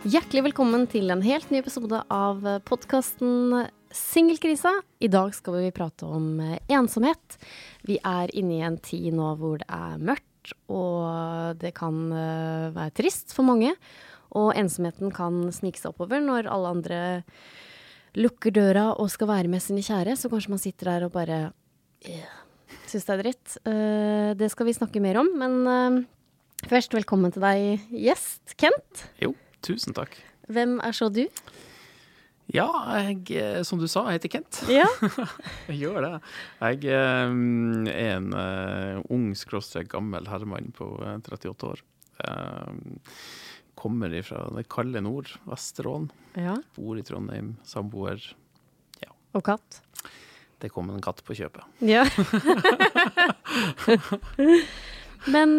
Hjertelig velkommen til en helt ny episode av podkasten Singelkrisa. I dag skal vi prate om ensomhet. Vi er inne i en tid nå hvor det er mørkt, og det kan eh, være trist for mange. Og ensomheten kan snike seg oppover når alle andre lukker døra og skal være med sine kjære. Så kanskje man sitter der og bare yeah, syns det er dritt. Eh, det skal vi snakke mer om, men eh, først velkommen til deg, gjest Kent. Jo, tusen takk. Hvem er så du? Ja, jeg, eh, som du sa, jeg heter Kent. Ja. Jeg gjør det. Jeg eh, er en eh, ung, skråstrek gammel herremann på eh, 38 år. Eh, kommer fra det kalde nord, Vesterålen. ja. Bor i Trondheim, samboer. Og katt. Det kom en katt på kjøpet. Ja. Men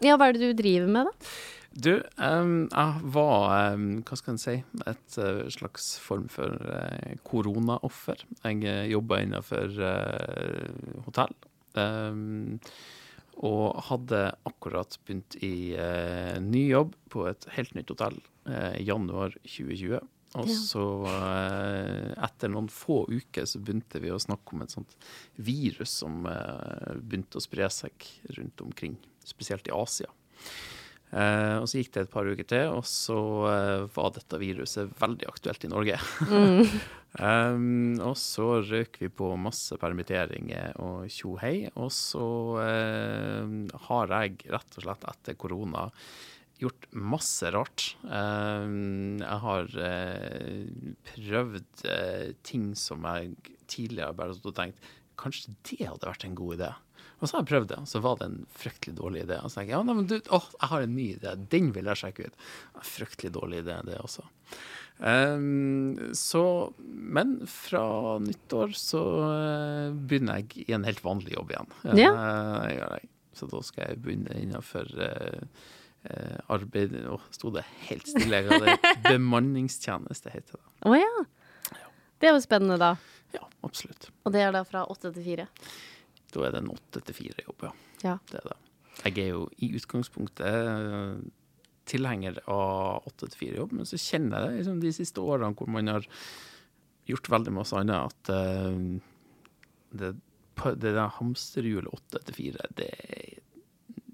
ja, hva er det du driver med, da? Du, um, jeg var, um, hva skal en si, et uh, slags form for uh, koronaoffer. Jeg uh, jobba innenfor uh, hotell. Um, og hadde akkurat begynt i eh, ny jobb på et helt nytt hotell eh, i januar 2020. Og så, eh, etter noen få uker, så begynte vi å snakke om et sånt virus som eh, begynte å spre seg rundt omkring, spesielt i Asia. Eh, og så gikk det et par uker til, og så eh, var dette viruset veldig aktuelt i Norge. um, og så røk vi på masse permitteringer og tjohei. Og så uh, har jeg rett og slett etter korona gjort masse rart. Um, jeg har uh, prøvd uh, ting som jeg tidligere bare hadde tenkt Kanskje det hadde vært en god idé. Og så har jeg prøvd det, og så var det en fryktelig dårlig idé. Og så tenker jeg ja, nei, men du, å, jeg har en ny idé, den vil jeg sjekke ut. Fryktelig dårlig idé, det også. Um, så, men fra nyttår så uh, begynner jeg i en helt vanlig jobb igjen. Ja. Uh, det. Så da skal jeg begynne innenfor uh, arbeid Å, sto det helt stille. Hadde bemanningstjeneste, heter det. Å ja. Det er jo spennende, da. Ja, absolutt. Og det er da fra åtte til fire. Da er det en åtte til fire-jobb, ja. Ja. Det er det. Jeg er jo i utgangspunktet tilhenger av åtte til fire-jobb, men så kjenner jeg det liksom, de siste årene hvor man har gjort veldig masse annet, at uh, det, det der hamsterhjulet åtte til fire, det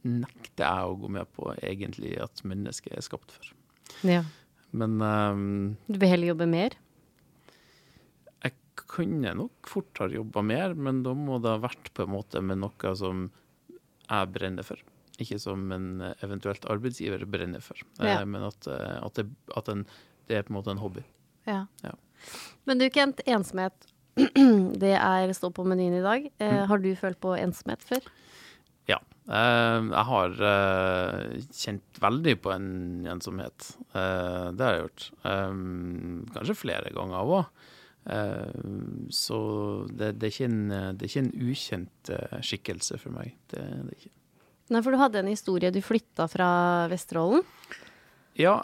nekter jeg å gå med på egentlig at mennesket er skapt for. ja. Men um, Du vil heller jobbe mer? Kunne nok fort ha jobba mer, men da må det ha vært på en måte med noe som jeg brenner for. Ikke som en eventuelt arbeidsgiver brenner for, Ja. eh, men at, eh, at, det, at en, det er på en måte en hobby. Ja. Ja. Men du, Kent. Ensomhet. Det er stå på menyen i dag. Eh, har du følt på ensomhet før? Ja. Eh, jeg har kjent veldig på en ensomhet. Eh, det har jeg gjort. Kanskje flere ganger òg. Så det, det, er en, det er ikke en ukjent eh, skikkelse for meg. Det, det er ikke. Nei, for du hadde en historie. Du flytta fra Vesterålen. Ja,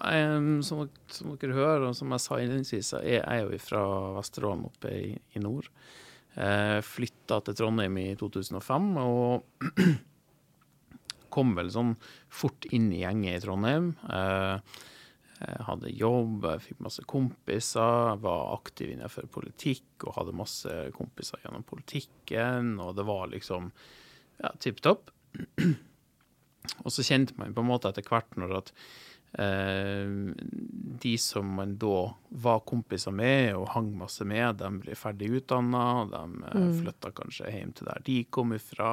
som, som dere hører, og som jeg sa innledningsvis, så er jeg jo fra Vesterålen oppe i, i nord. Eh, Flytta til Trondheim i 2005, og kom vel sånn fort inn i gjengen i Trondheim. Eh, jeg hadde jobb, jeg fikk masse kompiser, var aktiv innenfor politikk og hadde masse kompiser gjennom politikken, og det var liksom ja, tipp topp. Og så kjente man på en måte etter hvert når at eh, de som man da var kompiser med og hang masse med, de ble ferdig utdanna, de mm. flytta kanskje hjem til der de kom ifra.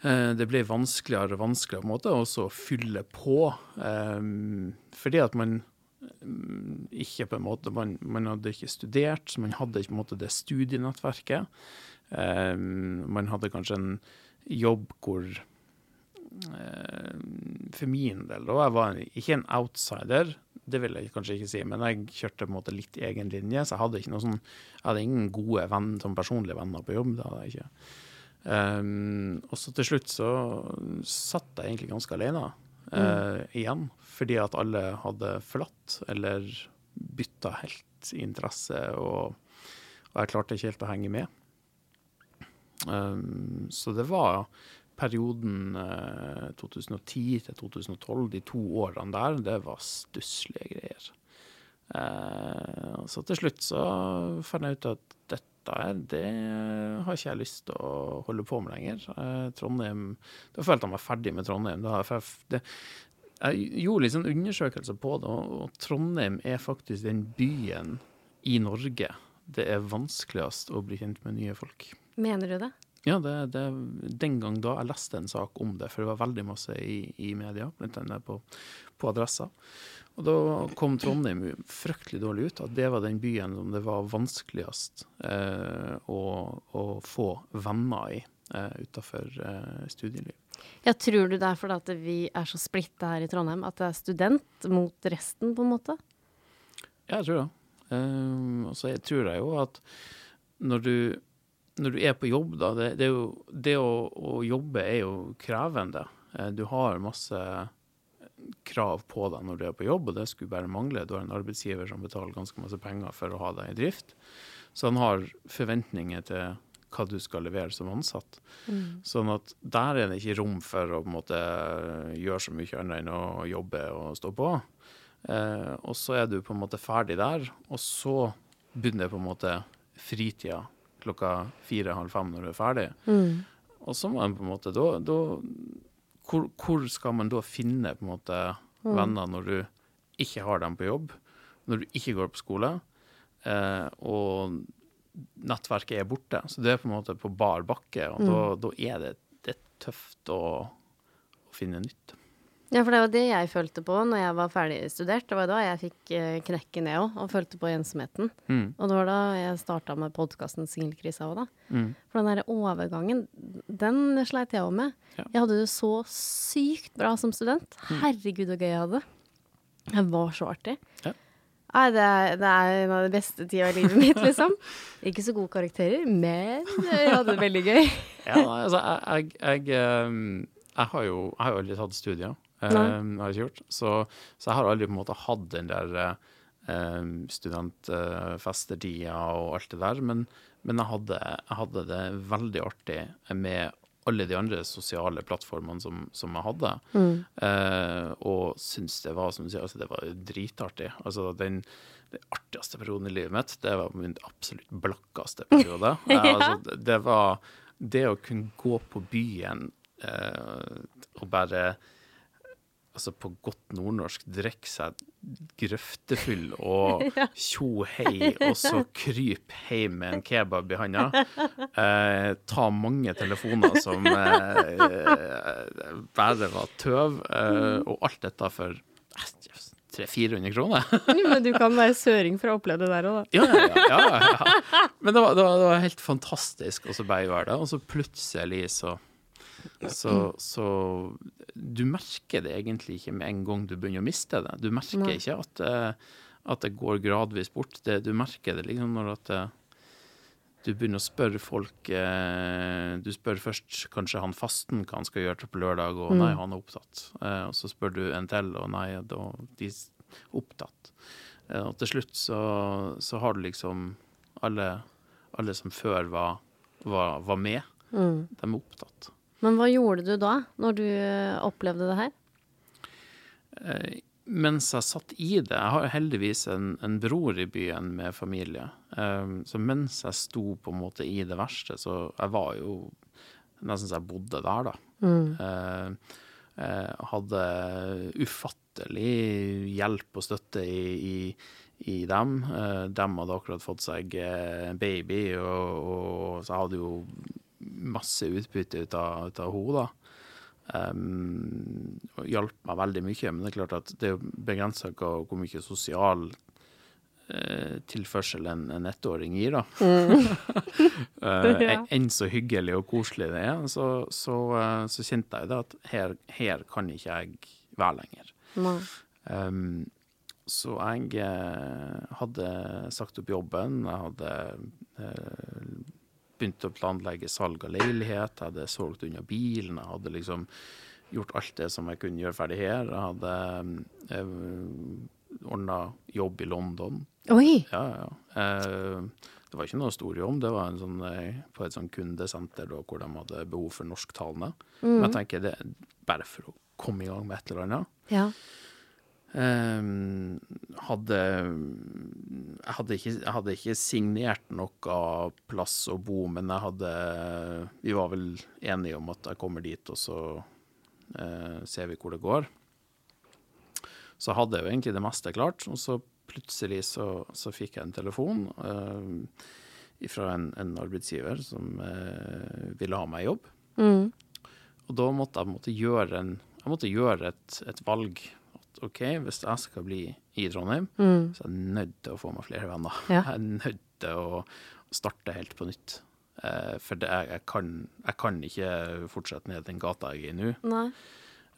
Eh, det ble vanskeligere og vanskeligere på en måte også å fylle på, eh, fordi at man mm, ikke på en måte, man, man hadde ikke studert, så man hadde ikke på en måte det studienettverket. Eh, man hadde kanskje en jobb hvor for min del, da, jeg var ikke en outsider, det vil jeg kanskje ikke si, men jeg kjørte på en måte litt egen linje, så jeg hadde ikke noe sånn, jeg hadde ingen gode venn, sånn personlige venner på jobb. det hadde jeg ikke. Um, og så til slutt så satt jeg egentlig ganske alene uh, igjen, fordi at alle hadde forlatt eller bytta helt interesse, og, og jeg klarte ikke helt å henge med. Um, så det var perioden uh, 2010 til 2012, de to årene der, det var stusslige greier. Uh, så til slutt så fant jeg ut at dette det har ikke jeg lyst til å holde på med lenger. Uh, Trondheim Da følte jeg meg ferdig med Trondheim. Da, det, jeg gjorde litt sånn undersøkelser på det, og Trondheim er faktisk den byen i Norge det er vanskeligst å bli kjent med nye folk. Mener du det? Ja, det, det, den gang da jeg leste en sak om det, for det var veldig masse i, i media, blant annet på, på adressa. Og da kom Trondheim fryktelig dårlig ut. At det var den byen som det var vanskeligst eh, å, å, få venner i eh, utafor eh, studieliv. Ja, Tror du det er fordi at vi er så splitta her i Trondheim, at det er student mot resten, på en måte? Ja, jeg tror det. Um, og så tror jeg jo at når du, når du er på jobb, da Det, det, jo, det å, å, jobbe er jo krevende. Uh, du har masse krav på deg når du er på jobb, og det skulle bare mangle. Du har en arbeidsgiver som betaler ganske masse penger for å ha deg i drift. Så han har forventninger til hva du skal levere som ansatt. Mm. Sånn at der er det ikke rom for å måte gjøre så mye annet enn å jobbe og stå på. Eh, og så er du på en måte ferdig der, og så begynner på en måte fritida klokka fire-halv fem når du er ferdig. Mm. Og så må en på en måte da, da hvor, hvor, skal man da finne på en måte mm. venner når du ikke har dem på jobb, når du ikke går på skole, eh, og nettverket er borte? Så det er på en måte på bar bakke, og mm. da, da, er det, det er tøft å, å, finne nytt. Ja, for det var det jeg følte på når jeg var ferdig studert. Det var da jeg fikk knekke knekken, jeg òg, og følte på ensomheten. Mm. Og det var da jeg starta med podkasten Singelkrisa òg, da. Mm. For den derre overgangen, den sleit jeg òg med. Ja. Jeg hadde det så sykt bra som student. Mm. Herregud, så gøy jeg hadde. Det var så artig. Ja. Nei, det er, det er, en av de beste tida i livet mitt, liksom. Ikke så gode karakterer, men jeg hadde det veldig gøy. ja, altså, jeg, jeg, jeg, jeg, har jo jeg har jo aldri tatt studier. Um, har jeg gjort. Så, så, jeg har aldri på en måte hatt den der um, studentfestetida og alt det der. Men, men jeg, hadde, jeg, hadde, det veldig artig med alle de andre sosiale plattformene som, som jeg hadde. Mm. Uh, og syns det var som du sier, altså det var dritartig. Altså den, den artigste perioden i livet mitt, det var min absolutt blakkeste periode. ja. uh, altså, det var det å kunne gå på byen uh, og bare altså på godt nordnorsk drikke seg grøftefull og tjo hei, og så krype hjem med en kebab i handa. Eh, ta mange telefoner som eh, bare var tøv, eh, og alt dette for 300-400 kroner. Men du kan være søring for å oppleve det der òg, da. ja, ja, ja, ja, Men det var, det, var, det var, helt fantastisk å bare gjøre det, og så plutselig så så, så, du merker det egentlig ikke med en gang du begynner å miste det. Du merker Nei. ikke at, eh, at, det går gradvis bort. Det, du merker det liksom når at eh, du begynner å spørre folk eh, Du spør først kanskje han fasten hva han skal gjøre på lørdag, og nei, mm. han er opptatt. og så spør du en til, og nei, de er opptatt. og til slutt så, så, har du liksom alle, alle som før var, var, var med, mm. de er opptatt. Men hva gjorde du da, når du eh, opplevde det her? Eh, mens jeg satt i det Jeg har heldigvis en, en bror i byen med familie. Eh, så mens jeg sto på en måte i det verste, så jeg var jo nesten så jeg bodde der, da. Mm. Eh, eh hadde ufattelig hjelp og støtte i, i, i dem. De hadde akkurat fått seg baby, og, og så jeg hadde jo masse utbytte ut av, ut av henne. Um, hjalp meg veldig mye, men det er klart at det er begrensa hvor, hvor mye sosial uh, tilførsel en, en ettåring gir, da. Mm. uh, ja. Enn så hyggelig og koselig det er, så, så, uh, så kjente jeg det at her, her, kan ikke jeg være lenger. Um, så jeg eh, hadde sagt opp jobben. Jeg hadde eh, begynt å planlegge salg av leilighet. Jeg hadde solgt unna bilen. Jeg hadde liksom gjort alt det som jeg kunne gjøre ferdig her. Jeg hadde eh, ordna jobb i London. Oi! Ja, ja. Eh, det var ikke noe stor jobb. Det var en sånn, eh, på et sånn kundesenter da, hvor de hadde behov for norsktalende. Men jeg tenker det er bare for å komme i gang med et eller annet. Ja. Ehm, hadde, jeg, hadde ikke, jeg hadde ikke signert noe plass å bo, men jeg hadde Vi var vel enige om at jeg kommer dit, og så eh, ser vi hvor det går. Så hadde jeg jo egentlig det meste klart, og så plutselig så, så fikk jeg en telefon eh, fra en, en arbeidsgiver som eh, ville ha meg i jobb. Mm. Og da måtte jeg måtte gjøre, en, jeg måtte gjøre et, et valg. At OK, hvis jeg skal bli i Trondheim, Mm. så er jeg nødt til å få meg flere venner. Ja. Jeg er nødt til å starte helt på nytt. Eh, for det, jeg, jeg, kan, jeg kan ikke fortsette ned den gata jeg er i nå.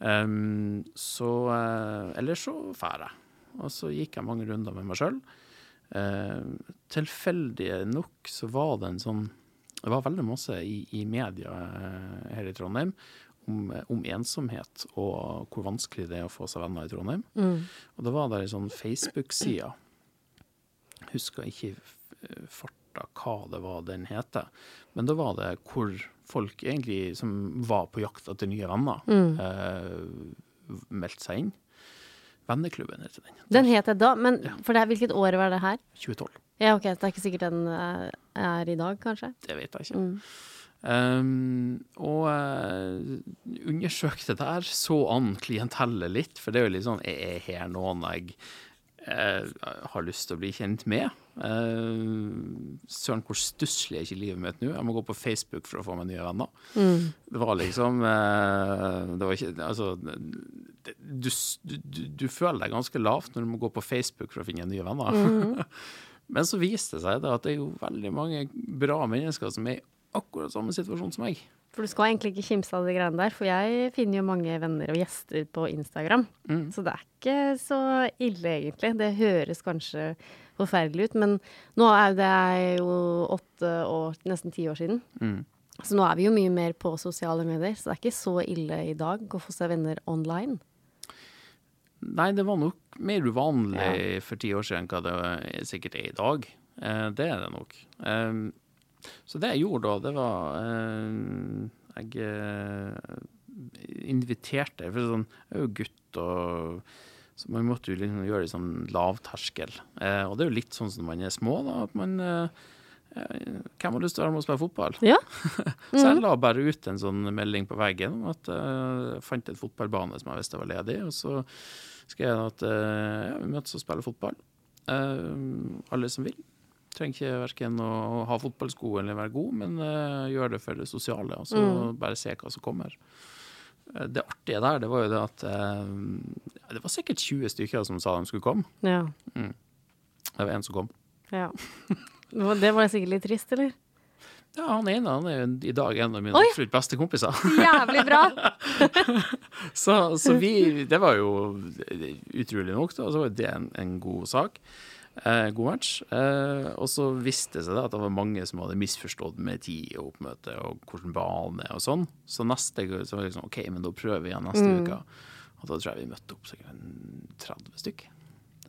Ehm, så eh, Eller så drar jeg. Og så gikk jeg mange runder med meg sjøl. tilfeldig nok så var det en sånn Det var veldig masse i, i media eh, her i Trondheim om, om ensomhet og hvor vanskelig det er å få seg venner i Trondheim. Mm. Og det var der ei sånn Facebook-side. Husker ikke farta hva det var den heter. Men da var det hvor folk egentlig som var på jakt etter nye venner, eh, meldte seg inn. Venneklubben heter den. Den het det da, men for det, hvilket år var det her? 2012. Ja, ok, det er ikke sikkert den eh, er i dag, kanskje? Det vet jeg ikke. Um, og uh, undersøkte der, så an klientellet litt, for det er jo litt sånn Er her noen jeg uh, har lyst til å bli kjent med? Uh, Søren, hvor stusslig er ikke livet mitt nå? Jeg må gå på Facebook for å få meg nye venner. Det var liksom uh, Det var ikke Altså det, du, du, du, føler deg ganske lavt når du må gå på Facebook for å finne nye venner. Men så viste det seg da at det er jo veldig mange bra mennesker som er akkurat samme situasjon som meg. For du skal egentlig ikke kimse av de greiene der, for jeg finner jo mange venner og gjester på Instagram. Så det er ikke så ille, egentlig. Det høres kanskje forferdelig ut, men nå er det jo åtte år, nesten ti år siden. Så nå er vi jo mye mer på sosiale medier, så det er ikke så ille i dag å få seg venner online. Nei, det var nok mer uvanlig for ti år siden enn hva det er- sikkert er i dag. Eh, det er det nok. Eh, så det jeg gjorde da, det var eh, Jeg eh, inviterte For sånn, jeg er jo gutt, og så man måtte jo liksom gjøre det sånn lavterskel. Eh, og det er jo litt sånn som når man er små, da. At man eh, eh, Hvem har lyst til å være med og spille fotball? Ja. Så jeg la bare ut en sånn melding på veggen om at jeg fant et fotballbane som jeg visste var ledig, og så skrev jeg at ja, vi møtes og spiller fotball. Alle som vil. Trenger ikke verken å ha fotballsko eller være god, men uh, gjør det for det sosiale, og så bare se hva som kommer. Eh, Det artige der, det var jo det at uh, det var sikkert 20 stykker som sa de skulle komme. Ja. Det var én som kom. ja. Det var sikkert litt trist, eller? Ja, han ene han er jo i dag en av mine Oi! absolutt beste kompiser. Jævlig bra! Så, så vi Det var jo utrolig nok, da. Så var det en, en god sak. Eh, god match. Eh, og så viste det seg da at det var mange som hadde misforstått med tid og oppmøte og hvordan bane og sånn. Så neste så var det liksom OK, men da prøver vi igjen neste uke. Og da tror jeg vi møtte opp sikkert 30 stykker.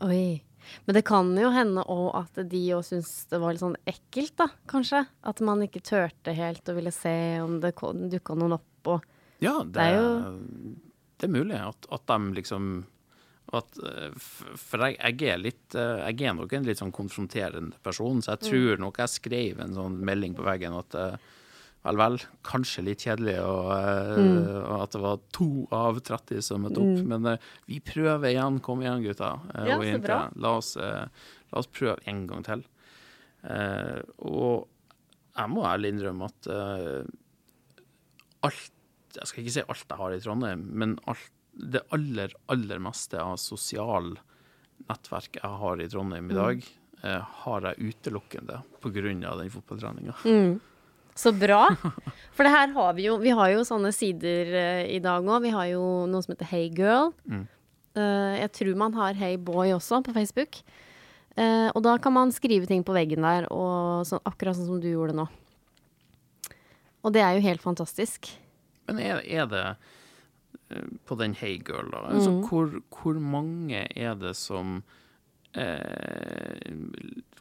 Oi. Men det kan jo hende òg at de òg syntes det var litt sånn ekkelt, da, kanskje. At man ikke turte helt og ville se om det dukka noen opp og Ja, det, Det er det er mulig at, at de liksom at, eh, For jeg, jeg er litt eh, Jeg er nok en litt sånn konfronterende person, så jeg tror nok jeg skrev en sånn melding på veggen at eh, vel, vel, kanskje litt kjedelig, og, mm. og at det var to av 30 som møtte opp. Men eh, vi prøver igjen. Kom igjen, gutta. Ja, og så jenter. bra. La oss, la oss prøve en gang til. Og jeg må ærlig innrømme at alt Jeg skal ikke si alt jeg har i Trondheim, men alt, det aller, aller meste av sosial nettverk jeg har i Trondheim i dag, eh, har jeg utelukkende pga. den fotballtreninga. Så bra. For det her har vi jo Vi har jo sånne sider eh, i dag òg. Vi har jo noe som heter Hey Girl. Mm. Eh, jeg tror man har Hey Boy også på Facebook. Eh, og da kan man skrive ting på veggen der, sånn, akkurat sånn som du gjorde nå. Og det er jo helt fantastisk. Men er, er det på den Hey Girl, da? Altså, Mm. hvor, hvor mange er det som eh,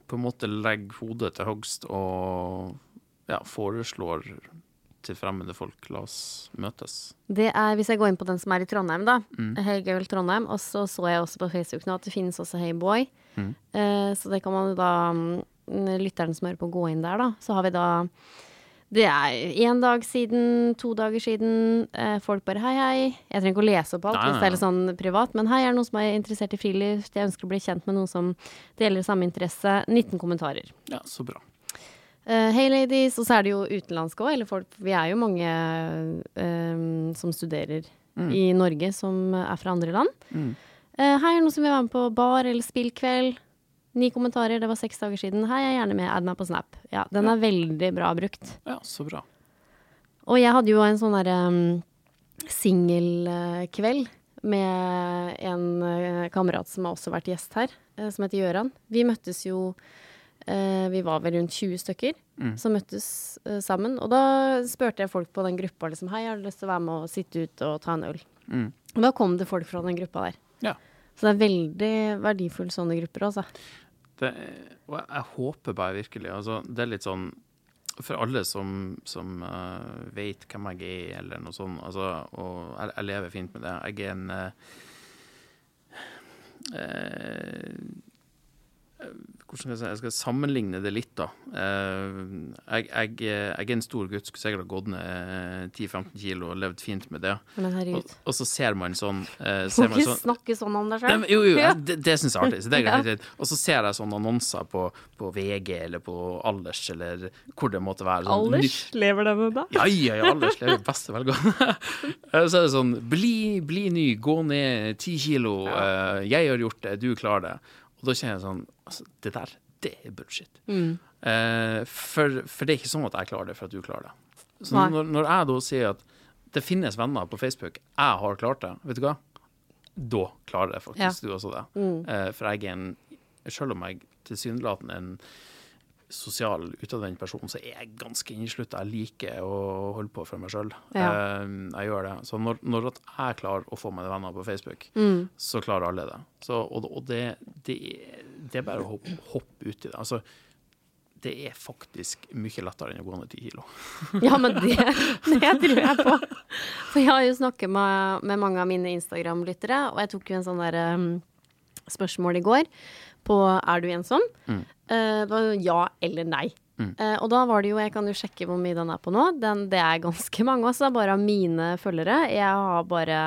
på en måte legger hodet til hogst og ja, foreslår til fremmede folk la oss møtes? Det er, Hvis jeg går inn på den som er i Trondheim, da. Mm. Hey Girl Trondheim. Og så så jeg også på Facebook nå at det finnes også Hey Boy. Mm. Eh, så det kan man da mm, Lytteren som hører på, gå inn der, da. Så har vi da Det er én dag siden, to dager siden. Eh, folk bare hei, hei. Jeg trenger ikke å lese opp alt Nei, hvis det er litt sånn privat, men hei, er det noen som er interessert i friluft? Jeg ønsker å bli kjent med noen som deler samme interesse. 19 kommentarer. Ja, så bra. Uh, Hei, ladies. Og så er det jo utenlandske òg. Eller folk Vi er jo mange eh, som studerer i Norge, som er fra andre land. Mm. Uh, hei, er det noen som vil være med på bar eller spillkveld? Ni kommentarer, det var seks dager siden. Hei, jeg er gjerne med. Add meg på Snap. Ja, den er veldig bra brukt. Ja, så bra. Og jeg hadde jo en sånn derre um, singelkveld med en uh, kamerat som har også vært gjest her, uh, som heter Gøran. Vi møttes jo uh, Vi var vel rundt 20 stykker Mm. som møttes eh, sammen. Og da spurte jeg folk på den gruppa liksom Hei, har du lyst til å være med og sitte ut og ta en øl? Mm. Og da kom det folk fra den gruppa der. Ja. Så det er veldig verdifulle sånne grupper, altså. Det, og jeg, jeg håper bare virkelig altså, Det er litt sånn For alle som, som uh, vet hvem jeg er, eller noe sånt, altså, og jeg, jeg lever fint med det. Jeg er en uh, eh, hvordan skal jeg si, jeg skal sammenligne det litt, da. Eh, jeg, jeg, jeg er en stor gutt, skulle sikkert ha gått ned eh, 10-15 kilo og levd fint med det. Og, og så ser man sånn eh, Må ser man ikke sånn, snakke sånn om deg sjøl. jo, jo, jeg- det, det syns jeg er artig. Så det Ja. Og så ser jeg sånne annonser på, på VG eller på Alders eller hvor det måtte være. Sånn, Alders? Lever det med deg? Ja, ja, ja, Alders lever best velgående. så er det sånn bli, bli ny, gå ned 10 kilo. ja. jeg har gjort det, du klarer det. Og da kjenner jeg sånn altså, Det der, det er bullshit. Mm. Eh, for, for det er ikke sånn at jeg klarer det for at du klarer det. Så når, når jeg da sier at det finnes venner på Facebook, jeg har klart det, vet du hva? Da klarer jeg faktisk du også det. Mm. Eh, for jeg er en Selv om jeg tilsynelatende er en sosial utadvendt person, så er jeg ganske inneslutta. Jeg liker å holde på for meg sjøl. Ja. jeg gjør det. Så når, når jeg klarer å få meg venner på Facebook, Mm. så klarer alle det. Så, og og det, det, det er bare å hoppe, hoppe uti det. Altså, det er faktisk mye lettere enn å gå ned ti kilo. Ja, men det, det tror jeg på. For jeg har jo snakket med, med mange av mine Instagram-lyttere, og jeg tok jo en sånn der um, spørsmål i går på er du ensom? Mm. Eh, det var ja eller nei. Mm. Uh, og da var det jo, jeg kan jo sjekke hvor mye den er på nå, den, det er ganske mange også, bare av mine følgere. Jeg har bare,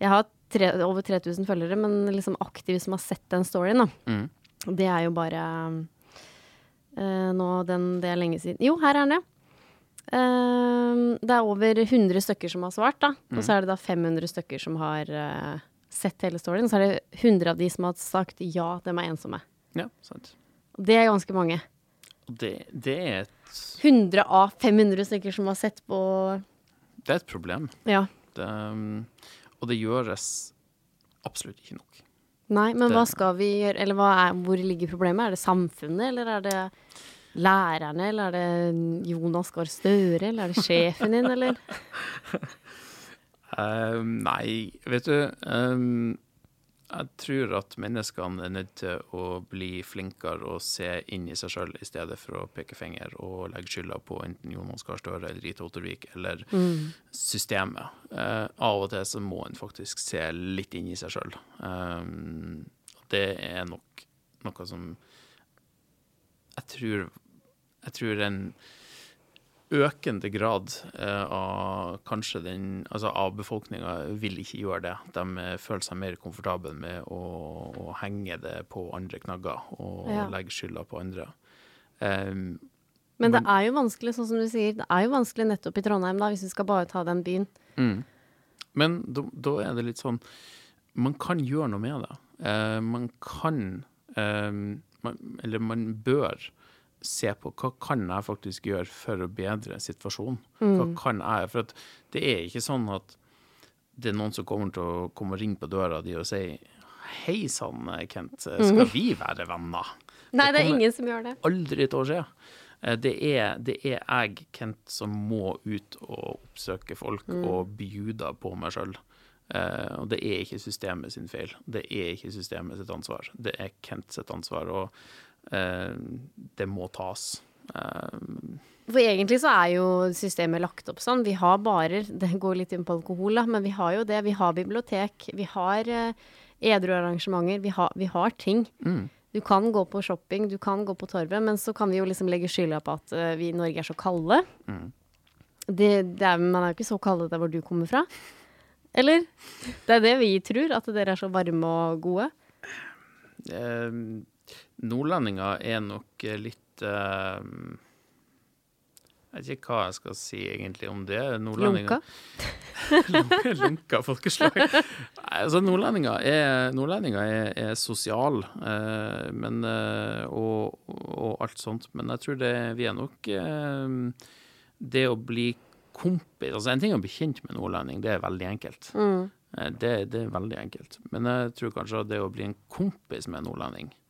jeg har tre, over 3000 følgere, men liksom aktive som har sett den storyen da. Mm. Det er jo bare uh, nå den, Det er lenge siden. Jo, her er den, ja. Uh, det er over 100 stykker som har svart, da. Og så er det da 500 stykker som har sett hele storyen. Så er det 100 av de som har sagt ja, dem er ensomme. Ja, sant. Og det er ganske mange. Det, det, er et, 100 av 500 stykker som har sett på det er et problem. Ja. Det, um, og det gjøres absolutt ikke nok. Nei, men Det- hva skal vi gjøre? Eller er, hvor ligger problemet? Er det samfunnet, eller er det lærerne, eller er det Jonas Gahr Støre, eller er det sjefen din, eller? uh, nei, vet du um, Jeg tror at menneskene er nødt til å bli flinkere og se inn i seg sjøl, i stedet for å peke finger og legge skylda på enten Jonas Gahr Støre eller Rita Ottervik eller systemet. Eh, av og til så må en faktisk se litt inn i seg sjøl. Um, det er nok noe som jeg tror Jeg tror en økende grad eh, av kanskje den Altså av befolkninga vil ikke gjøre det. De eh, føler seg mer komfortable med å, å henge det på andre knagger og Ja. legge skylda på andre. Um, Men det er jo vanskelig, sånn som du sier, det er jo vanskelig nettopp i Trondheim, da, hvis vi skal bare ta den byen. Mm. Men da, da er det litt sånn Man kan gjøre noe med det. Uh, man kan eh, man, Eller man bør se på hva kan jeg faktisk gjøre for å bedre situasjonen. Hva kan jeg, For at det er ikke sånn at det er noen som kommer til å komme og ringe på døra di og si Hei sann, Kent, skal vi være venner? Nei, det er ingen som gjør det. aldri et år skje. Eh, Det er, det er jeg, Kent, som må ut og oppsøke folk og bjuda på meg sjøl. og det er ikke systemet sin feil. Det er ikke systemet sitt ansvar. Det er Kent sitt ansvar, og eh, det må tas. Eh, For egentlig så er jo systemet lagt opp sånn. Vi har barer, det går litt inn på alkohol, da, men vi har jo det. Vi har bibliotek, vi har uh, edru arrangementer, vi har, vi har ting. Du kan gå på shopping, du kan gå på torvet, men så kan vi jo liksom legge skylda på at eh, vi i Norge er så kalde. Det, det er, man er jo ikke så kalde der hvor du kommer fra. Eller? Det er det vi tror, at dere er så varme og gode. eh, nordlendinger er nok eh, litt uh, Jeg vet ikke hva jeg skal si egentlig om det. Lunka. Lunka folkeslag. Altså, nordlendinger er, nordlendinger er, er sosiale uh, men, eh, og, og alt sånt. Men jeg tror det, vi er nok Det å bli kompis altså En ting å bli kjent med nordlending, det er veldig enkelt. Mm. det, det er veldig enkelt. Men jeg tror kanskje det å bli en kompis med en nordlending,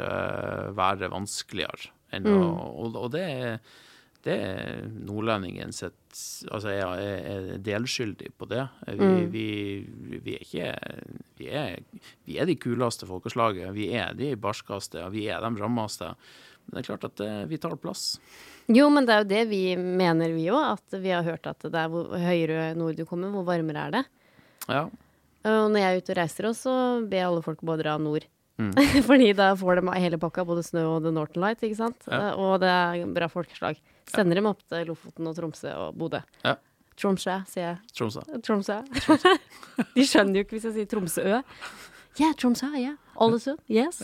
Eh, være vanskeligere. Enn å, og, og det er, det er nordlendingen sitt Altså, jeg er, delskyldig på det. Vi, vi, vi er ikke vi er, vi er de kuleste folkeslaget. Vi er de barskeste, vi er de rammeste. Men det er klart at eh, vi tar plass. Jo, men det er jo det vi mener, vi òg. At vi har hørt at det er hvor høyere nord du kommer, hvor varmere er det. Ja. Og når jeg er ute og reiser òg, så ber alle folk både dra nord. Fordi da får de hele pakka, både snø og The Northern Light, ikke sant. Ja. Eh, Og det er bra folkeslag. Sender dem opp til Lofoten og Tromsø og Bodø. Ja. Tromsø, sier jeg. Tromsø. Tromsø. De skjønner jo ikke hvis jeg sier Tromsø. Ja, Tromsø, ja. Ålesund, yes.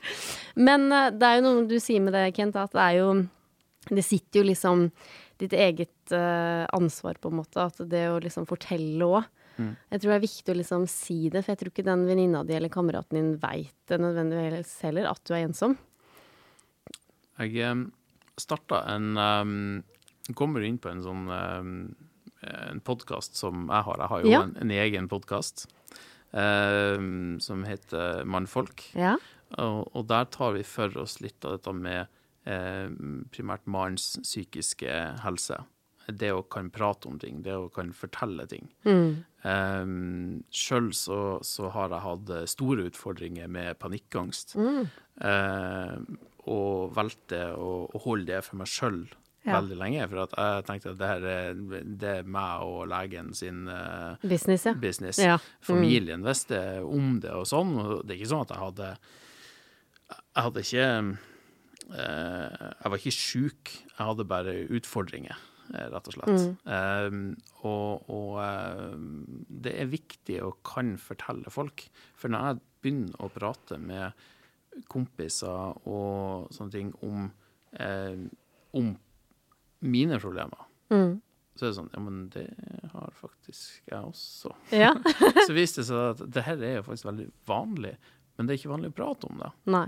Men eh, det er jo noe du sier med det, Kent, at det er jo Det sitter jo liksom ditt eget uh, ansvar, på en måte. At det å liksom fortelle òg. Jeg tror det er viktig å liksom si det, for jeg tror ikke den venninna di eller kameraten din veit det nødvendigvis heller, at du er ensom. Jeg um, starta en um, Kommer inn på en sånn um, en podkast som jeg har. Jeg har jo Ja. en, en egen podkast um, som heter Mannfolk. Ja. Og, og der tar vi for oss litt av dette med eh, primært mannens psykiske helse. Det å kan prate om ting, det å kan fortelle ting. Um, Sjøl så, så har jeg hatt eh, store utfordringer med panikkangst. Eh, og valgte å, å holde det for meg sjøl Ja. veldig lenge. For at jeg tenkte at det, her er, det er meg og legen sin uh, Business, ja. business. Ja. Familien visste om det og sånn. Og det er ikke sånn at jeg hadde Jeg hadde ikke uh, Jeg var ikke sjuk, jeg hadde bare utfordringer, rett og slett. Eh, og og eh, det er viktig å kan fortelle folk. For når jeg begynner å prate med kompiser og sånne ting om, eh, om mine problemer, så er det sånn Ja, men det har faktisk jeg også. ja. Så viste det seg at det her er jo faktisk veldig vanlig, men det er ikke vanlig å prate om det. Nei.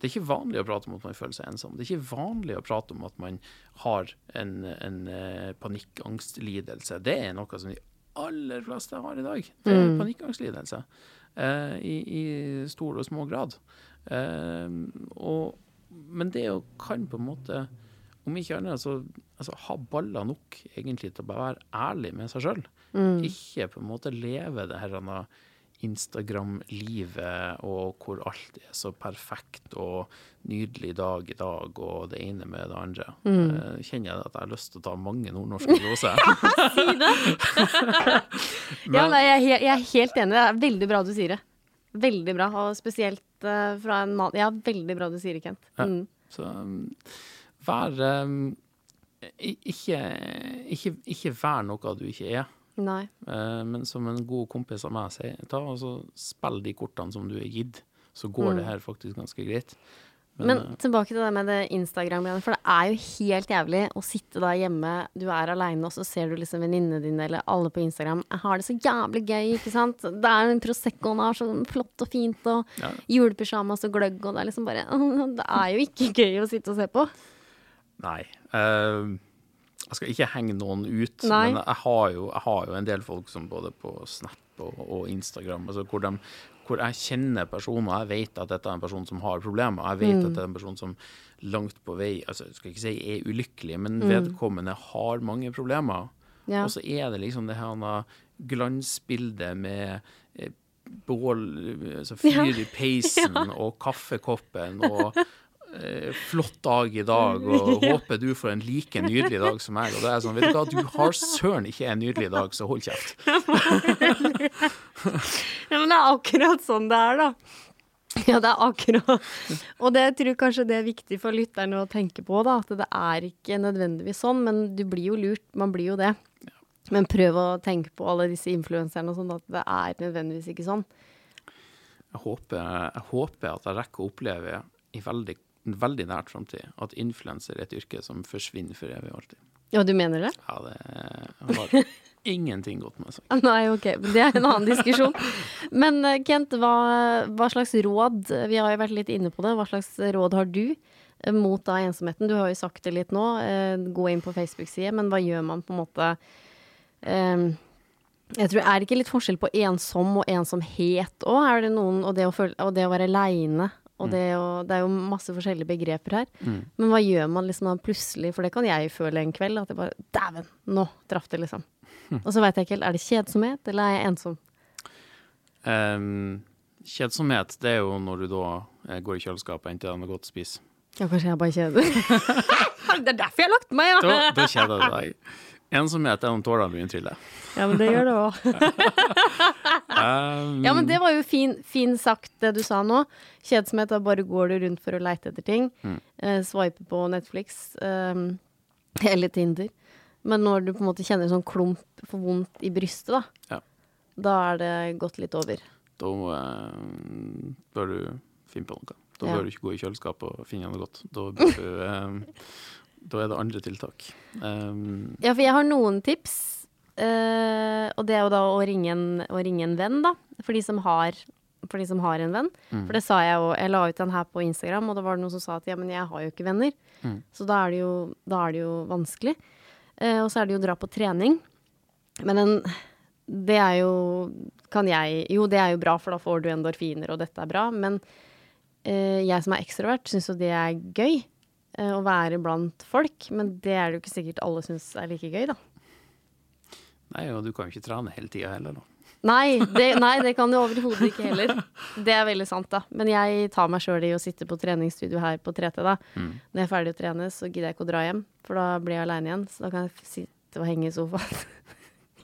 Det er ikke vanlig å prate om at man føler seg ensom. Det er ikke vanlig å prate om at man har en, en eh, panikkangstlidelse. Det er noe som de aller fleste har i dag. Det er panikkangslidelse. Eh, i, I stor og små grad. Eh, og, men det å kan på en måte, om ikke annet, så altså ha baller nok egentlig til å bare være ærlig med seg sjøl. Ikke på en måte leve det her Instagram-livet og hvor alt er så perfekt og nydelig dag i dag og det ene med det andre. Eh, kjenner jeg at jeg har lyst til å ta mange nordnorske gloser. Ja, si det! ja, he- jeg er helt enig. Det er veldig bra du sier det. Veldig bra. Og spesielt eh, fra en mann Ja, veldig bra du sier det, Kent. Ja. Mm. Så um, vær um, ikke, ikke, ikke vær noe du ikke er. Nei. Eh, men som en god kompis av meg sier, ta og så spill de kortene som du er gitt, så går det her faktisk ganske greit. Men, Men eh, tilbake til det med det Instagram-greiene. For det er jo helt jævlig å sitte der hjemme, du er aleine, og så ser du liksom venninnene dine eller alle på Instagram. Jeg har det så jævlig gøy, ikke sant. Det er en Proseccoen har så flott og fint, og Ja. julepysjamas og gløgg, og det er liksom bare Det er jo ikke gøy å sitte og se på. Nei. eh, jeg skal ikke henge noen ut, Nei. men jeg har, jo, jeg har jo en del folk som både på Snap og, og Instagram altså hvor, de, hvor jeg kjenner personer, jeg vet at dette er en person som har problemer. Jeg vet at det er en person som langt på vei altså Jeg skal ikke si er ulykkelig, men vedkommende har mange problemer. Ja. Og så er det liksom det her glansbildet med eh, bål, altså fyr i peisen og kaffekoppen og flott dag i dag, og håper du får en like nydelig dag som meg. Og det er sånn, vet du hva, du har søren ikke en nydelig dag, så hold kjeft. Ja, men det er akkurat sånn det er, da. Ja, det er akkurat Og det jeg tror kanskje det er viktig for lytterne å tenke på, da. At det er ikke nødvendigvis sånn, men du blir jo lurt. Man blir jo det. Men prøv å tenke på alle disse influenserne og sånn, at det er nødvendigvis ikke sånn. Jeg håper, jeg håper at jeg rekker å oppleve i veldig, veldig nært framtid at influenser er et yrke som forsvinner for evig og alltid. Ja, du mener det? Ja, det har ingenting godt med seg. Nei, ok. Det er en annen diskusjon. Men eh, Kent, hva, hva slags råd Vi har jo vært litt inne på det. Hva slags råd har du eh, mot da ensomheten? Du har jo sagt det litt nå. eh, Gå inn på Facebook-side, men hva gjør man på en måte um, jeg tror, Er det ikke litt forskjell på ensom og ensomhet òg? Og det å, føle, og det å være aleine. Og det, å, det er jo masse forskjellige begreper her. Men hva gjør man liksom da plutselig? For det kan jeg føle en kveld. At jeg bare Dæven! Nå traff det, liksom. Og så veit jeg ikke helt. Er det kjedsomhet, eller er jeg ensom? Um, kjedsomhet, det er jo når du da eh, går i kjøleskapet og henter noe godt å spise. Ja, kanskje jeg bare kjeder. det er derfor jeg har lagt meg, Da, ja! da kjeder du deg. Ensomhet er om tårene begynner å trille. Ja, men det gjør det òg. Um, Ja, men det var jo fin, fin sagt, det du sa nå. Kjedsomhet, da bare går du rundt for å leite etter ting. Eh, swipe på Netflix eh, eller Tinder. Men når du på en måte kjenner en sånn klump for vondt i brystet, da, Ja. da er det gått litt over. Da eh, bør du finne på noe. Da Ja. bør du ikke gå i kjøleskapet og finne noe godt. Da, bør du, eh, da er det andre tiltak. Um, Ja, for jeg har noen tips. Eh, og det er jo da å ringe en, å ringe en venn, da. For de som har, for de som har en venn. For det sa jeg jo. Jeg la ut den her på Instagram, og da var det noen som sa at ja, men jeg har jo ikke venner. Så da er det jo, er det jo vanskelig. Eh, og så er det jo å dra på trening. Men en, det er jo Kan jeg Jo, det er jo bra, for da får du endorfiner, og dette er bra. Men eh, jeg som er ekstrovert, syns jo det er gøy. eh, Å være blant folk. Men det er det jo ikke sikkert alle syns er like gøy, da. Nei, og du kan jo ikke trene hele tida heller, da. Nei, det, nei, det kan du overhodet ikke heller. Det er veldig sant, da. Men jeg tar meg sjøl i å sitte på treningsstudio her på 3T, da. Når jeg er ferdig å trene, så gidder jeg ikke å dra hjem, for da blir jeg aleine igjen. Så da kan jeg sitte og henge i sofaen.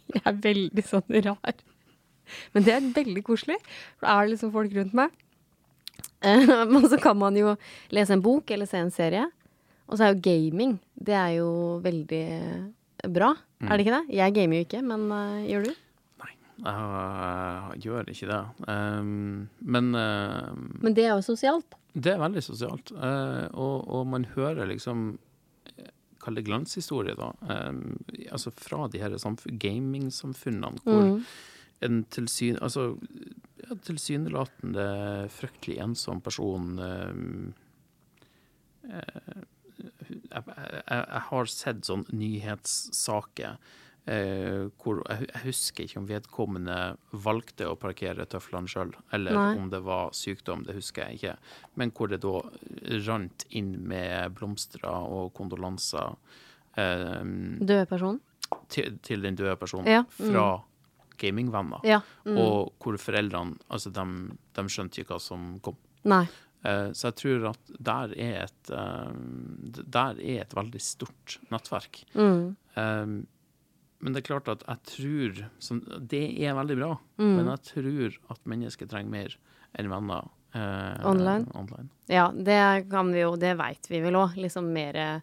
Jeg er veldig sånn rar. Men det er veldig koselig, for da er det liksom folk rundt meg. Men så kan man jo lese en bok eller se en serie. Og så er jo gaming, det er jo veldig bra. Er det ikke det? Jeg gamer jo ikke, men uh, gjør du? Nei, jeg gjør ikke det. Um, men uh, Men det er jo sosialt. det er veldig sosialt. Uh, og, og man hører liksom Kall det glanshistorie, da. Um, altså fra de her samf- gamingsamfunnene hvor en tilsyn, altså, ja, tilsynelatende fryktelig ensom person um, eh, jeg, jeg, jeg har sett sånn nyhetssaker eh, hvor jeg, jeg husker ikke om vedkommende valgte å parkere tøflene sjøl, eller Nei. om det var sykdom, det husker jeg ikke. Men hvor det da rant inn med blomster og kondolanser eh, døde person? til, til den døde personen Ja, mm. fra gamingvenner. Ja. Mm. Og hvor foreldrene altså de, de skjønte ikke hva som kom. Nei. Eh, Så jeg tror at der er et, eh, der er et veldig stort nettverk. Mm. Eh, Men det er klart at jeg tror som, Det er veldig bra, Mm. men jeg tror at mennesker trenger mer enn venner. eh, Online? online. Ja, det kan vi jo, det veit vi vel òg. Liksom mer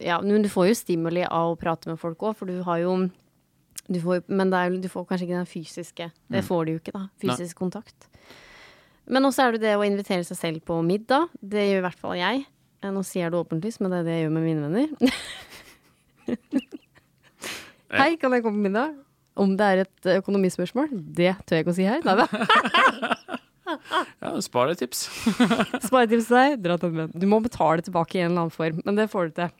Ja, men du får jo stimuli av å prate med folk òg, for du har jo du får, Men er, du får kanskje ikke den fysiske. Det får du jo ikke, da. Fysisk kontakt. Men også er det det å invitere seg selv på middag. Det gjør i hvert fall jeg. Eh, Nå sier jeg det åpentlig, men det er det jeg gjør med mine venner. Hei, kan jeg komme på middag? Om det er et økonomispørsmål? Det tør jeg ikke å si her. Nei da. Ja, sparetips. Sparetips til deg, dra til en Du må betale tilbake i en eller annen form, men det får du til.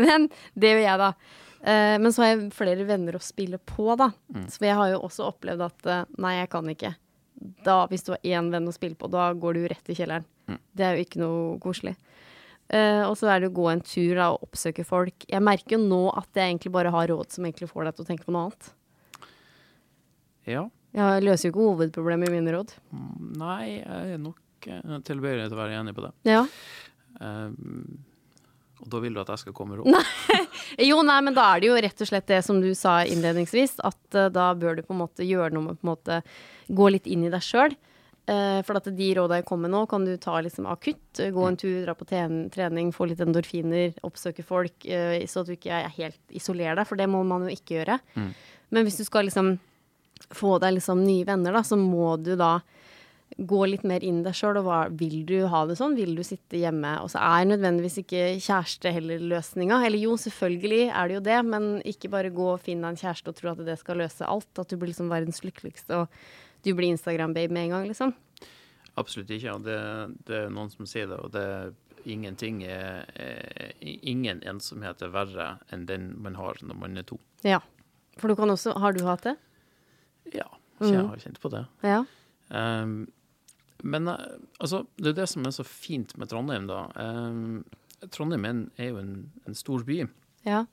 men det gjør jeg, da. Eh, men så har jeg flere venner å spille på, da. Så jeg har jo også opplevd at eh, nei, jeg kan ikke. Da, hvis du har én venn å spille på, da går du rett i kjelleren. Det er jo ikke noe koselig. Uh, og så er det å gå en tur da, og oppsøke folk. Jeg merker jo nå at jeg egentlig bare har råd som egentlig får deg til å tenke på noe annet. Ja. Jeg løser jo ikke hovedproblemet i mine råd. Nei, jeg er nok eh, tilbøyelig til å være enig på det. Ja. Eh, og da vil du at jeg skal komme råd? Jo, nei, men da er det jo rett og slett det som du sa innledningsvis, at uh, da bør du på en måte gjøre noe med på en måte gå litt inn i deg sjøl. for at de råda jeg kom med nå, kan du ta liksom akutt. eh, Gå en tur, dra på trening, få litt endorfiner, oppsøke folk, eh, så at du ikke er helt isolerer deg, for det må man jo ikke gjøre. Men hvis du skal liksom få deg liksom nye venner, da, så må du da gå litt mer inn deg sjøl. Og hva, vil du ha det sånn? Vil du sitte hjemme? Og så er nødvendigvis ikke kjæreste heller løsninga. Eller jo, selvfølgelig er det jo det, men ikke bare gå og finne en kjæreste og tro at det skal løse alt. At du blir liksom verdens lykkeligste, og du blir Instagram-babe med en gang, liksom. Absolutt ikke. og det, det er noen som sier det, og det ingenting er, er Ingen ensomhet er verre enn den man har når man er to. Ja. For du kan også Har du hatt det? Ja, så jeg har kjent på det. Ja. Um, men eh, altså, det er det som er så fint med Trondheim, da. Eh, Trondheim er, jo en, en stor by. Ja.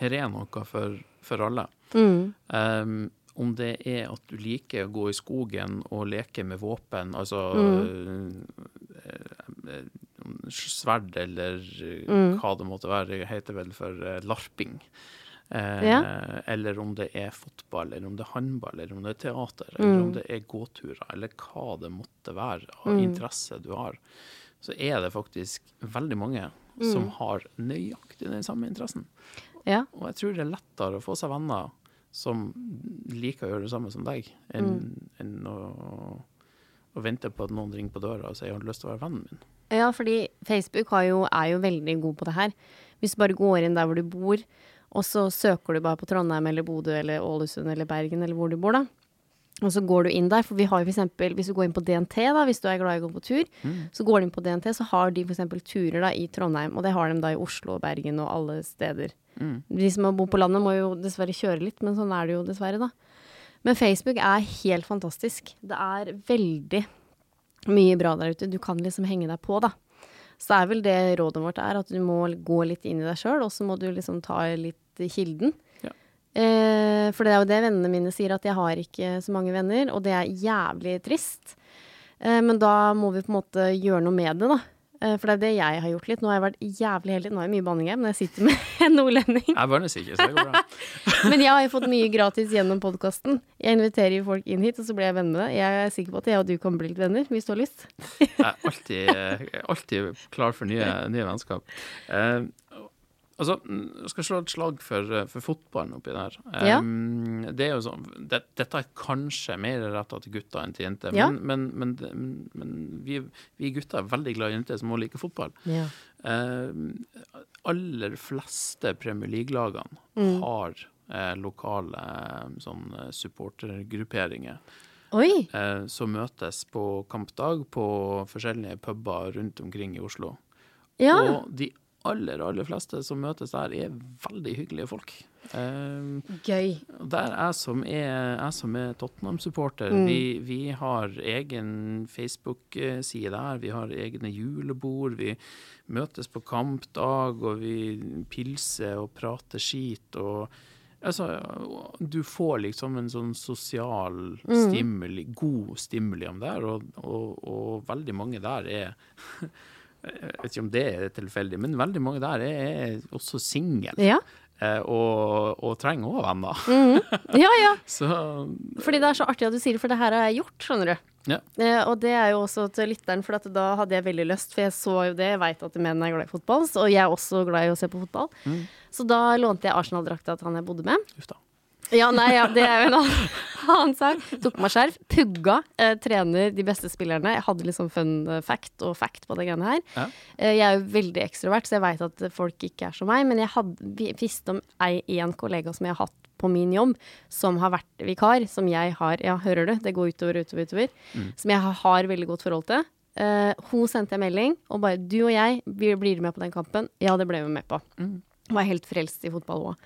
Her er noe for, for alle. Mm. Eh, om det er at du liker å gå i skogen og leke med våpen, altså mm. eh, sverd eller mm. hva det måtte være, det heter vel for eh, larping. Eh, Ja. Eller om det er fotball, eller om det er håndball, eller om det er teater, eller om det er gåturer, eller hva det måtte være av interesse du har, så er det faktisk veldig mange som har nøyaktig den samme interessen. ja. Og jeg tror det er lettere å få seg venner som liker å gjøre det samme som deg, enn, enn å, å vente på at noen ringer på døra og sier 'jeg 'har lyst til å være vennen min'? Ja, fordi Facebook har jo, er jo veldig god på det her. Hvis du bare går inn der hvor du bor, og så søker du bare på Trondheim eller Bodø eller Ålesund eller Bergen eller hvor du bor, da. Og så går du inn der, for vi har jo eksempel, hvis du går inn på DNT, da, hvis du er glad i å gå på tur, så går du inn på DNT, så har de eksempel turer da i Trondheim, og det har de da i Oslo og Bergen og alle steder. De som bor på landet må jo dessverre kjøre litt, men sånn er det jo dessverre, da. Men Facebook er helt fantastisk. Det er veldig mye bra der ute. Du kan liksom henge deg på, da. Så er vel det rådet vårt er at du må gå litt inn i deg sjøl, og så må du liksom ta litt kilden. Ja. Eh, for det er jo det vennene mine sier, at jeg har ikke så mange venner, og det er jævlig trist. Eh, men da må vi på en måte gjøre noe med det, da. Eh, for det er det jeg har gjort litt. Nå har jeg vært jævlig heldig. Nå er det mye banning her, men jeg sitter med en nordlending. Jeg bare ikke, så det går bra. Men jeg har jo fått mye gratis gjennom podkasten. Jeg inviterer jo folk inn hit, og så blir jeg venn med deg. Jeg er sikker på at jeg og du kan bli litt venner, hvis du har lyst. Jeg er alltid, jeg er alltid klar for nye, nye vennskap. Eh, altså, jeg skal slå et slag for, for fotballen oppi der. Ja. Um, det er jo sånn, det, dette er kanskje mer retta til gutter enn til jenter, Ja. men, men, men, men vi, vi gutter er veldig glad i jenter som òg liker fotball. Ja. Eh, aller fleste Premier League-lagene Mm. har eh, lokale eh, sånn eh, supportergrupperinger eh, som møtes på kampdag på forskjellige puber rundt omkring i Oslo. Ja. Og de aller, aller fleste som møtes der, er veldig hyggelige folk. Eh, Gøy. Der jeg som er, er Tottenham-supporter, Mm. vi, vi har egen Facebook-side der. Vi har egne julebord. Vi møtes på kampdag, og vi pilser og prater skit. og Altså, du får liksom en sånn sosial Mm. god stimuli om det, og, og, og veldig mange der er Jeg vet ikke om det er tilfeldig, men veldig mange der er, også single. Ja. Eh, og, og trenger òg venner. ja, ja. Så Fordi det er så artig at du sier det, for det her har jeg gjort, skjønner du. ja. Eh, og det er jo også til lytteren, for at da hadde jeg veldig lyst, for jeg så jo det, jeg veit at menn er glad i fotball, og jeg er også glad i å se på fotball. Så da lånte jeg Arsenal-drakta til han jeg bodde med. Uff da. Ja, nei, ja, det er jo en annen, annen sak. Tok på meg skjerf, pugga, eh, trener de beste spillerne. Jeg hadde liksom fun eh, fact og fact på det greiene her. Ja. Eh, jeg er jo veldig ekstrovert, så jeg veit at folk ikke er som meg, men jeg hadde, vi visste om ei, en kollega som jeg har hatt på min jobb, som har vært vikar, som jeg har Ja, hører du? Det går utover, utover, utover. Som jeg har, har veldig godt forhold til. Eh, hun sendte en melding og bare 'Du og jeg, vi blir du med på den kampen?' Ja, det ble vi med på. Var helt frelst i fotball òg.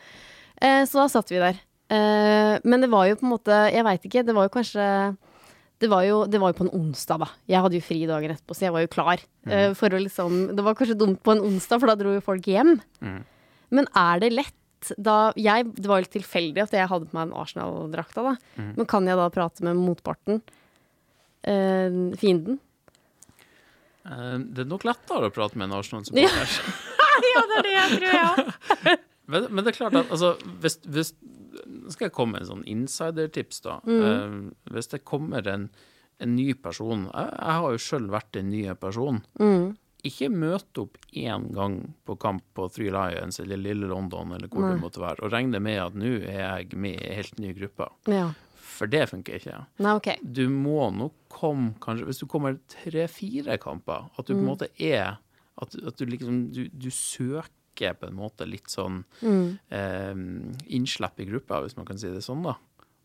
Eh, så da satt vi der. Eh, men det var jo på en måte Jeg veit ikke, det var jo kanskje det var, jo, det var jo på en onsdag, da. Jeg hadde jo fri dagen etterpå, så jeg var jo klar. eh, for å liksom Det var kanskje dumt på en onsdag, for da dro jo folk hjem. Men er det lett da jeg, Det var jo litt tilfeldig at jeg hadde på meg en Arsenal-drakta, da. Men kan jeg da prate med motparten? Uh, fienden? Uh, Det er nok lettere å prate med en Arsenal-supporter. ja, det er det jeg tror, ja. Men, men det er klart at altså, hvis, hvis skal jeg komme med en sånn insidertips, da. Eh, hvis det kommer en, en ny person Jeg, jeg har jo sjøl vært en ny person. Ikke møte opp én gang på kamp på Three Lions eller Lille London eller hvor det måtte være, og regne med at nå er jeg med i helt ny gruppe. ja. For det funker ikke. Nei, okay. Du må nok komme kanskje Hvis du kommer tre-fire kamper, at du på en måte er At, at du liksom du, du søker på en måte litt sånn eh, innslipp i gruppa, hvis man kan si det sånn, da.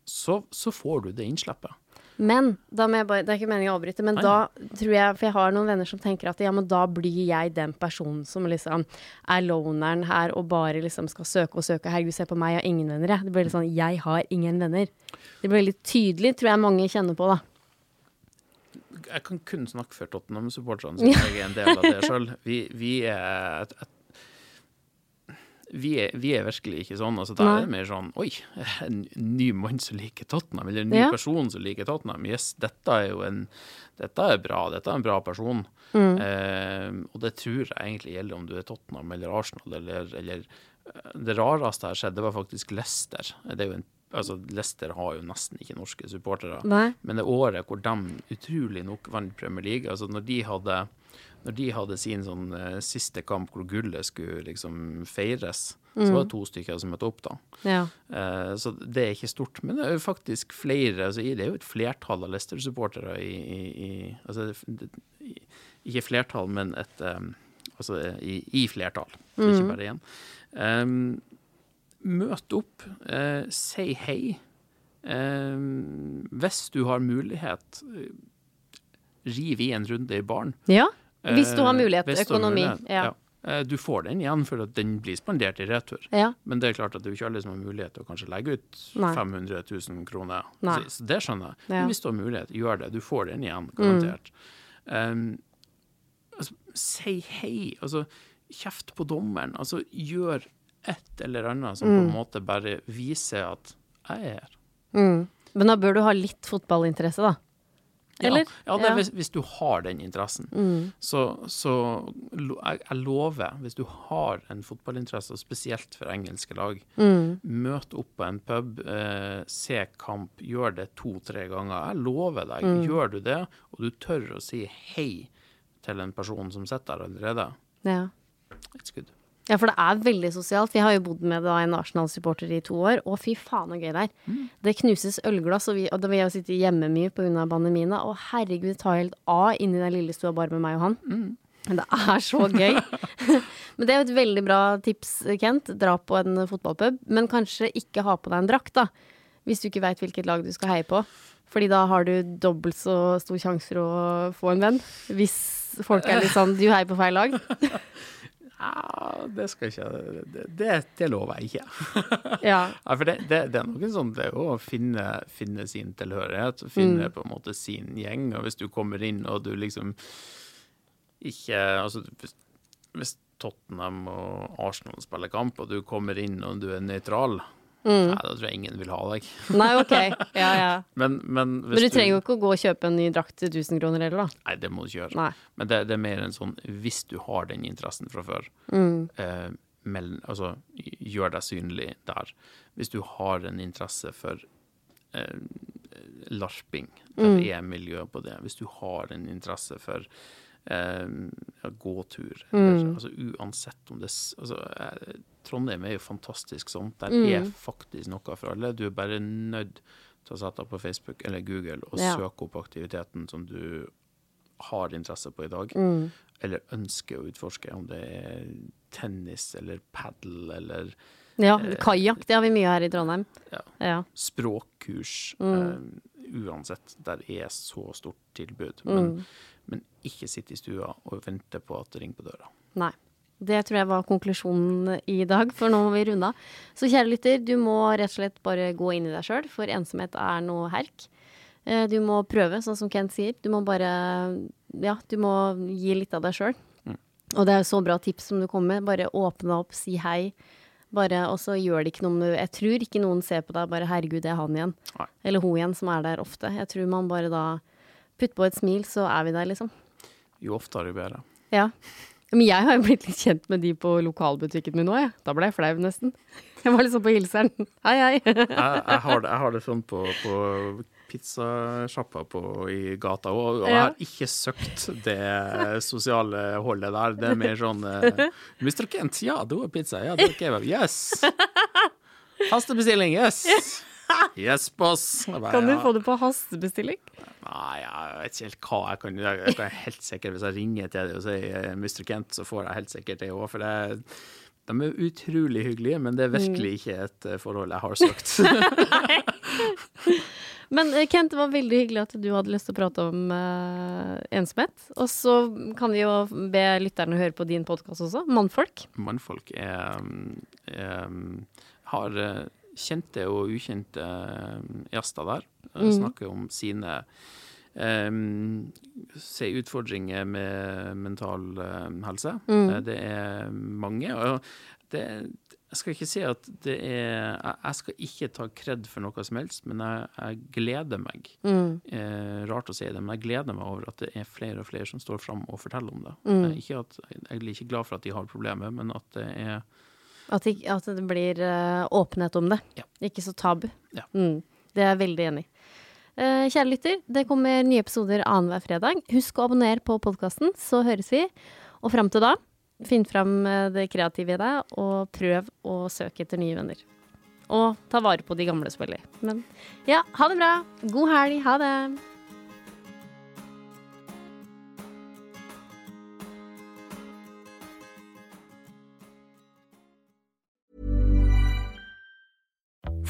Så, så får du det innslippet. Men da må jeg bare, det er ikke meningen å avbryte, men Nei. da tror jeg For jeg har noen venner som tenker at ja, men da blir jeg den personen som liksom er loneren her og bare liksom skal søke og søke. Herregud, se på meg, jeg har ingen venner, jeg. Det blir litt sånn jeg har ingen venner. Det blir veldig tydelig, tror jeg mange kjenner på, da. Jeg kan kun snakke for Tottenham-supporterne, siden jeg er en del av det sjøl. Vi, vi er et, et vi er, vi er virkelig ikke sånn. altså det er det mer sånn Oi, en ny mann som liker Tottenham, eller en ny Ja. person som liker Tottenham. Yes, dette er jo en Dette er bra. Dette er en bra person. Mm. Eh, og det tror jeg egentlig gjelder om du er Tottenham eller Arsenal eller, eller eh, Det rareste her skjedde, var faktisk Leicester. Det er jo en Altså, Leicester har jo nesten ikke norske supportere. Nei. Men det året hvor de utrolig nok vant Premier League, altså når de hadde, når de hadde sin sånn eh, siste kamp hvor gullet skulle liksom feires, så var det to stykker som møtte opp da. Ja. Eh, så det er ikke stort. Men det er jo faktisk flere, altså det er jo et flertall av Leicester-supportere i, i, i Altså det, ikke flertall, men et um, Altså i, flertall, mm. ikke bare én. Um, møt opp, eh, si hei. Hvis du har mulighet, rive riv i en runde i baren. ja. Hvis du har Eh, mulighet. til har Økonomi. mulighet, Ja. Eh, Du får den igjen for den blir spandert i retur. ja. Men det er klart at det er ikke alle som har mulighet til å kanskje legge ut Nei. 500 000 kroner. Nei. Så, det skjønner jeg. Ja. Men hvis du har mulighet, gjør det. Du får den igjen, garantert. Um, altså, si hei. Altså, kjeft på dommeren. Altså, gjør et eller annet som på en måte bare viser at jeg er her. Mm. Men da bør du ha litt fotballinteresse, da. Eller? Ja, ja. Hvis, hvis du har den interessen. Så, så jeg, jeg lover, hvis du har en fotballinteresse, spesielt for engelske lag, møt opp på en pub, eh, se kamp, gjør det to-tre ganger. Jeg lover deg, gjør du det, og du tør å si hei til en person som sitter der allerede, Ja. it's good. Ja, for det er veldig sosialt. Vi har jo bodd med da en Arsenal-supporter i to år, og fy faen så gøy det er. Det knuses ølglass, og, vi, og da vil jeg sitte hjemme mye pga. pandemien, og herregud, det tar helt av inni den lille stua bare med meg og han. Mm. det er så gøy. men det er jo et veldig bra tips, Kent. Dra på en fotballpub, men kanskje ikke ha på deg en drakt, da. Hvis du ikke veit hvilket lag du skal heie på. Fordi da har du dobbelt så stor sjanse for å få en venn. Hvis folk er litt sånn Du heier på feil lag. Ja, det skal ikke Det, det, det lover jeg ikke. Ja. Ja, for det, det, det er noe sånn det jo å finne, finne sin tilhørighet, finne Mm. på en måte sin gjeng. Og hvis du kommer inn og du liksom ikke Altså hvis, hvis Tottenham og Arsenal spiller kamp, og du kommer inn og du er nøytral, nei, da tror jeg ingen vil ha deg. Nei, OK. Ja, ja. Men, men Mm. Men du trenger jo ikke å gå og kjøpe en ny drakt til 1000 kroner heller, da. Nei, det må du ikke gjøre. Nei. Men det, det er mer en sånn hvis du har den interessen fra før, Mm. eh, meld, altså gjør deg synlig der. Hvis du har en interesse for eh, larping, der Mm. er miljø på det. Hvis du har en interesse for ja, gåtur, Mm. altså uansett om det altså, eh, Trondheim er jo fantastisk sånn. Der Mm. er faktisk noe for alle. Du er bare nødt til å sette deg på Facebook eller Google og Ja. søke opp aktiviteten som du har interesse på i dag, Mm. eller ønsker å utforske, om det er tennis eller padel eller Ja, kajakk, det har vi mye her i Trondheim. ja, Ja. språkkurs. Eh, uansett, der er så stort tilbud. Mm. Men, men ikke sitte i stua og vente på at det ringer på døra. Nei. Det tror jeg var konklusjonen i dag, for nå må vi runde av. Så kjære lytter, du må rett og slett bare gå inn i deg sjøl, for ensomhet er noe herk. Eh, Du må prøve, sånn som Kent sier. Du må bare Ja, du må gi litt av deg sjøl. Og det er jo så bra tips som du kommer med. Bare åpne opp, si hei. Bare, og så gjør det ikke noe om du Jeg tror ikke noen ser på deg bare 'herregud, det er han igjen'. Nei. Eller hun igjen, som er der ofte. Jeg tror man bare da putter på et smil, så er vi der, liksom. Jo oftere, jo bedre. Ja. Men jeg har jo blitt litt kjent med de på lokalbutikken min nå, jeg. Da ble jeg flau, nesten. Jeg var liksom på hilseren. Hei, hei. Jeg, jeg, har, det, jeg har det sånn på, på pizzasjappa i gata òg, og jeg har ikke søkt det sosiale holdet der. Det er mer sånn eh, Mr. Kent, ja, du har pizza. Ja, det er kebab. Yes! Hastebestilling, yes! Yes, boss. Bare, Kan du få det på hastebestilling? Nei, jeg vet ikke helt hva jeg kan gjøre. jeg kan helt sikkert, Hvis jeg ringer til deg og sier eh, Mr. Kent, så får jeg helt sikkert det òg. For det, de er utrolig hyggelige, men det er virkelig ikke et eh, forhold jeg har søkt. Men eh, Kent, det var veldig hyggelig at du hadde lyst til å prate om uh, ensomhet. Og så kan vi jo be lytterne høre på din podkast også, Mannfolk. Mannfolk er, er har kjente og ukjente eh, gjester der. Mm. Snakker om sine um, se utfordringer med mental eh, helse. Mm. det er mange. Og det, jeg skal ikke si at det er Jeg, skal ikke ta kred for noe som helst, men jeg, jeg gleder meg. Eh, rart å si det, men jeg gleder meg over at det er flere og flere som står fram og forteller om det. Mm. ikke at, jeg er ikke glad for at de har problemer, men at det er At, det- at det blir uh, åpenhet om det. Ja. Ikke så tabu. Ja. Mm, det er jeg veldig enig i. Uh, kjære lytter, det kommer nye episoder annenhver fredag. Husk å abonnere på podkasten, så høres vi. Og fram til da, finn fram eh, det kreative i deg, og prøv å søke etter nye venner. Og ta vare på de gamle, selvfølgelig. Men ja, ha det bra. God helg. Ha det.